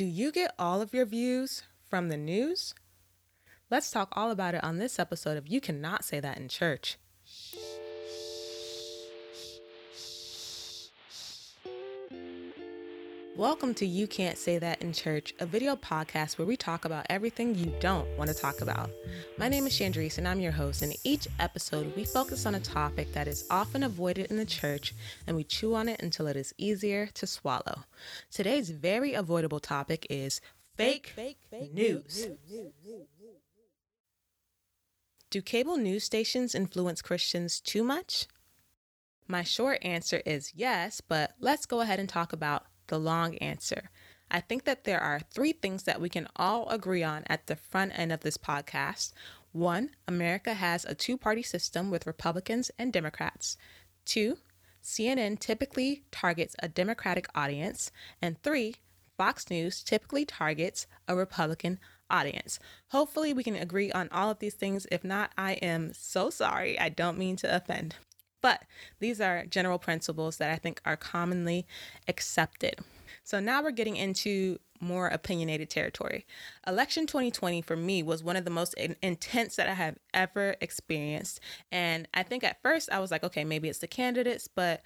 Do you get all of your views from the news? Let's talk all about it on this episode of You Cannot Say That in Church. Welcome to You Can't Say That in Church, a video podcast where we talk about everything you don't want to talk about. My name is Chandrese and I'm your host. And each episode, we focus on a topic that is often avoided in the church and we chew on it until it is easier to swallow. Today's very avoidable topic is fake, fake, fake news. news. Do cable news stations influence Christians too much? My short answer is yes, but let's go ahead and talk about the long answer. I think that there are three things that we can all agree on at the front end of this podcast. One, America has a two party system with Republicans and Democrats. Two, CNN typically targets a Democratic audience. And three, Fox News typically targets a Republican audience. Hopefully, we can agree on all of these things. If not, I am so sorry. I don't mean to offend. But these are general principles that I think are commonly accepted. So now we're getting into more opinionated territory. Election 2020 for me was one of the most in- intense that I have ever experienced. And I think at first I was like, okay, maybe it's the candidates, but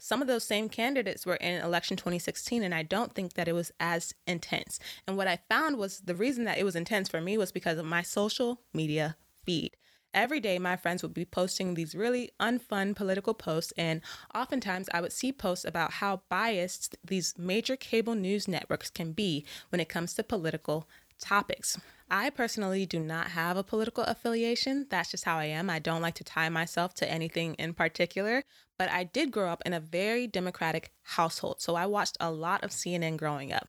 some of those same candidates were in election 2016 and i don't think that it was as intense and what i found was the reason that it was intense for me was because of my social media feed Every day, my friends would be posting these really unfun political posts, and oftentimes I would see posts about how biased these major cable news networks can be when it comes to political topics. I personally do not have a political affiliation. That's just how I am. I don't like to tie myself to anything in particular, but I did grow up in a very democratic household. So I watched a lot of CNN growing up.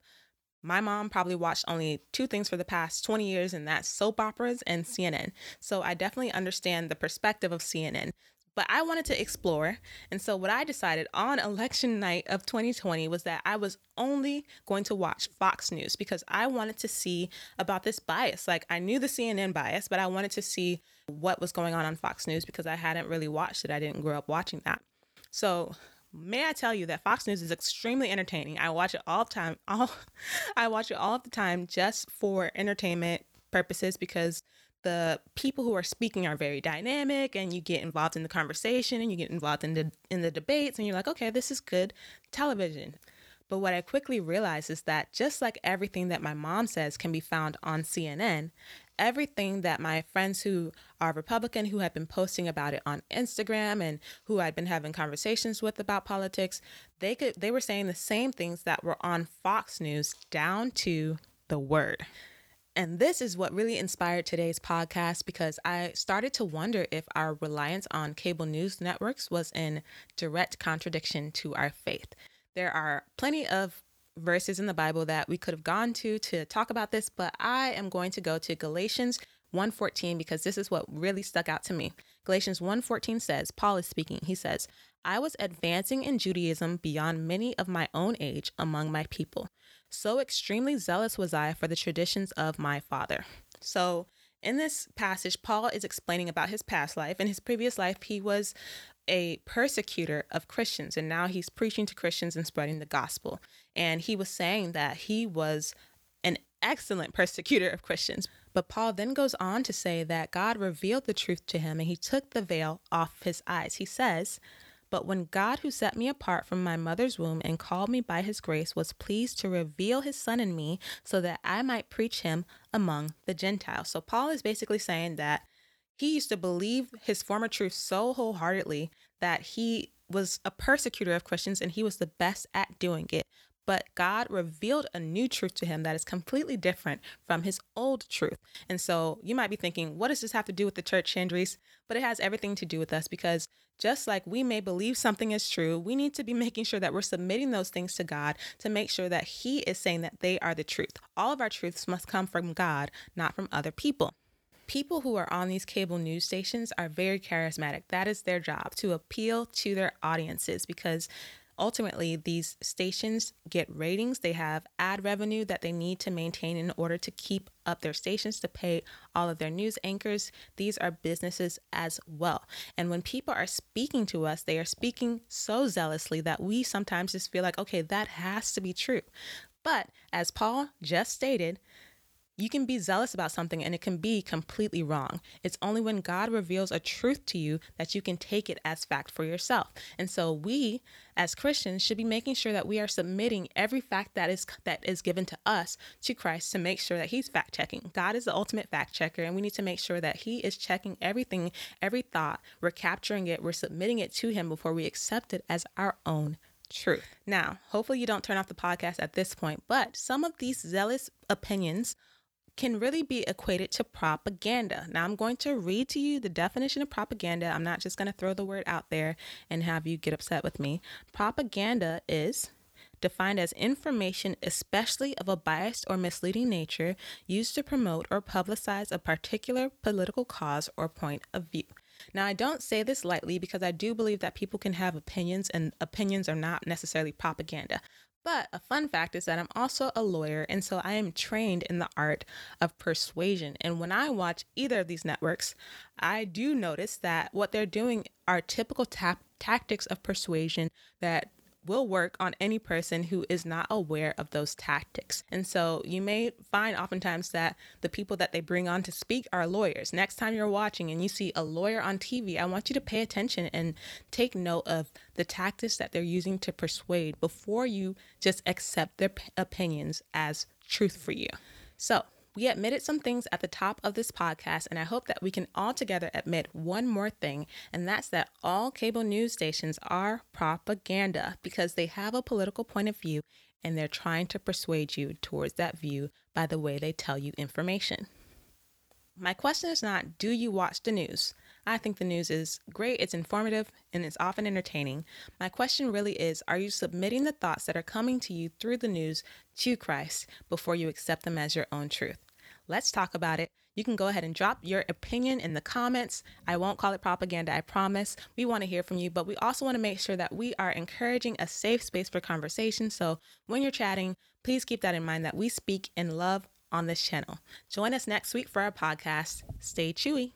My mom probably watched only two things for the past 20 years, and that's soap operas and CNN. So I definitely understand the perspective of CNN. But I wanted to explore. And so, what I decided on election night of 2020 was that I was only going to watch Fox News because I wanted to see about this bias. Like, I knew the CNN bias, but I wanted to see what was going on on Fox News because I hadn't really watched it. I didn't grow up watching that. So, may I tell you that Fox News is extremely entertaining. I watch it all the time. All I watch it all the time just for entertainment purposes because the people who are speaking are very dynamic and you get involved in the conversation and you get involved in the in the debates and you're like, "Okay, this is good television." But what I quickly realized is that just like everything that my mom says can be found on CNN, everything that my friends who are Republican, who had been posting about it on Instagram and who I'd been having conversations with about politics, they could they were saying the same things that were on Fox News down to the word. And this is what really inspired today's podcast because I started to wonder if our reliance on cable news networks was in direct contradiction to our faith. There are plenty of verses in the Bible that we could have gone to to talk about this, but I am going to go to Galatians 1:14 because this is what really stuck out to me. Galatians 1:14 says, Paul is speaking. He says, "I was advancing in Judaism beyond many of my own age among my people. So extremely zealous was I for the traditions of my father." So, in this passage, Paul is explaining about his past life. In his previous life, he was a persecutor of Christians, and now he's preaching to Christians and spreading the gospel. And he was saying that he was an excellent persecutor of Christians. But Paul then goes on to say that God revealed the truth to him and he took the veil off his eyes. He says, But when God, who set me apart from my mother's womb and called me by his grace, was pleased to reveal his son in me so that I might preach him among the Gentiles. So Paul is basically saying that he used to believe his former truth so wholeheartedly that he was a persecutor of Christians and he was the best at doing it. But God revealed a new truth to him that is completely different from his old truth. And so you might be thinking, what does this have to do with the church, Chandrese? But it has everything to do with us because just like we may believe something is true, we need to be making sure that we're submitting those things to God to make sure that He is saying that they are the truth. All of our truths must come from God, not from other people people who are on these cable news stations are very charismatic. That is their job to appeal to their audiences because ultimately these stations get ratings. They have ad revenue that they need to maintain in order to keep up their stations to pay all of their news anchors. These are businesses as well. And when people are speaking to us they are speaking so zealously that we sometimes just feel like okay that has to be true. But as Paul just stated, you can be zealous about something and it can be completely wrong. It's only when God reveals a truth to you that you can take it as fact for yourself. And so we as Christians should be making sure that we are submitting every fact that is that is given to us to Christ to make sure that he's fact checking. God is the ultimate fact checker and we need to make sure that he is checking everything, every thought. We're capturing it, we're submitting it to him before we accept it as our own truth. Now, hopefully you don't turn off the podcast at this point, but some of these zealous opinions can really be equated to propaganda. Now, I'm going to read to you the definition of propaganda. I'm not just going to throw the word out there and have you get upset with me. Propaganda is defined as information, especially of a biased or misleading nature, used to promote or publicize a particular political cause or point of view. Now, I don't say this lightly because I do believe that people can have opinions, and opinions are not necessarily propaganda. But a fun fact is that I'm also a lawyer, and so I am trained in the art of persuasion. And when I watch either of these networks, I do notice that what they're doing are typical tap- tactics of persuasion that will work on any person who is not aware of those tactics. And so you may find oftentimes that the people that they bring on to speak are lawyers. Next time you're watching and you see a lawyer on TV, I want you to pay attention and take note of the tactics that they're using to persuade before you just accept their p- opinions as truth for you. So, we admitted some things at the top of this podcast, and I hope that we can all together admit one more thing, and that's that all cable news stations are propaganda because they have a political point of view and they're trying to persuade you towards that view by the way they tell you information. My question is not, do you watch the news? I think the news is great, it's informative, and it's often entertaining. My question really is Are you submitting the thoughts that are coming to you through the news to Christ before you accept them as your own truth? Let's talk about it. You can go ahead and drop your opinion in the comments. I won't call it propaganda, I promise. We want to hear from you, but we also want to make sure that we are encouraging a safe space for conversation. So when you're chatting, please keep that in mind that we speak in love on this channel. Join us next week for our podcast. Stay chewy.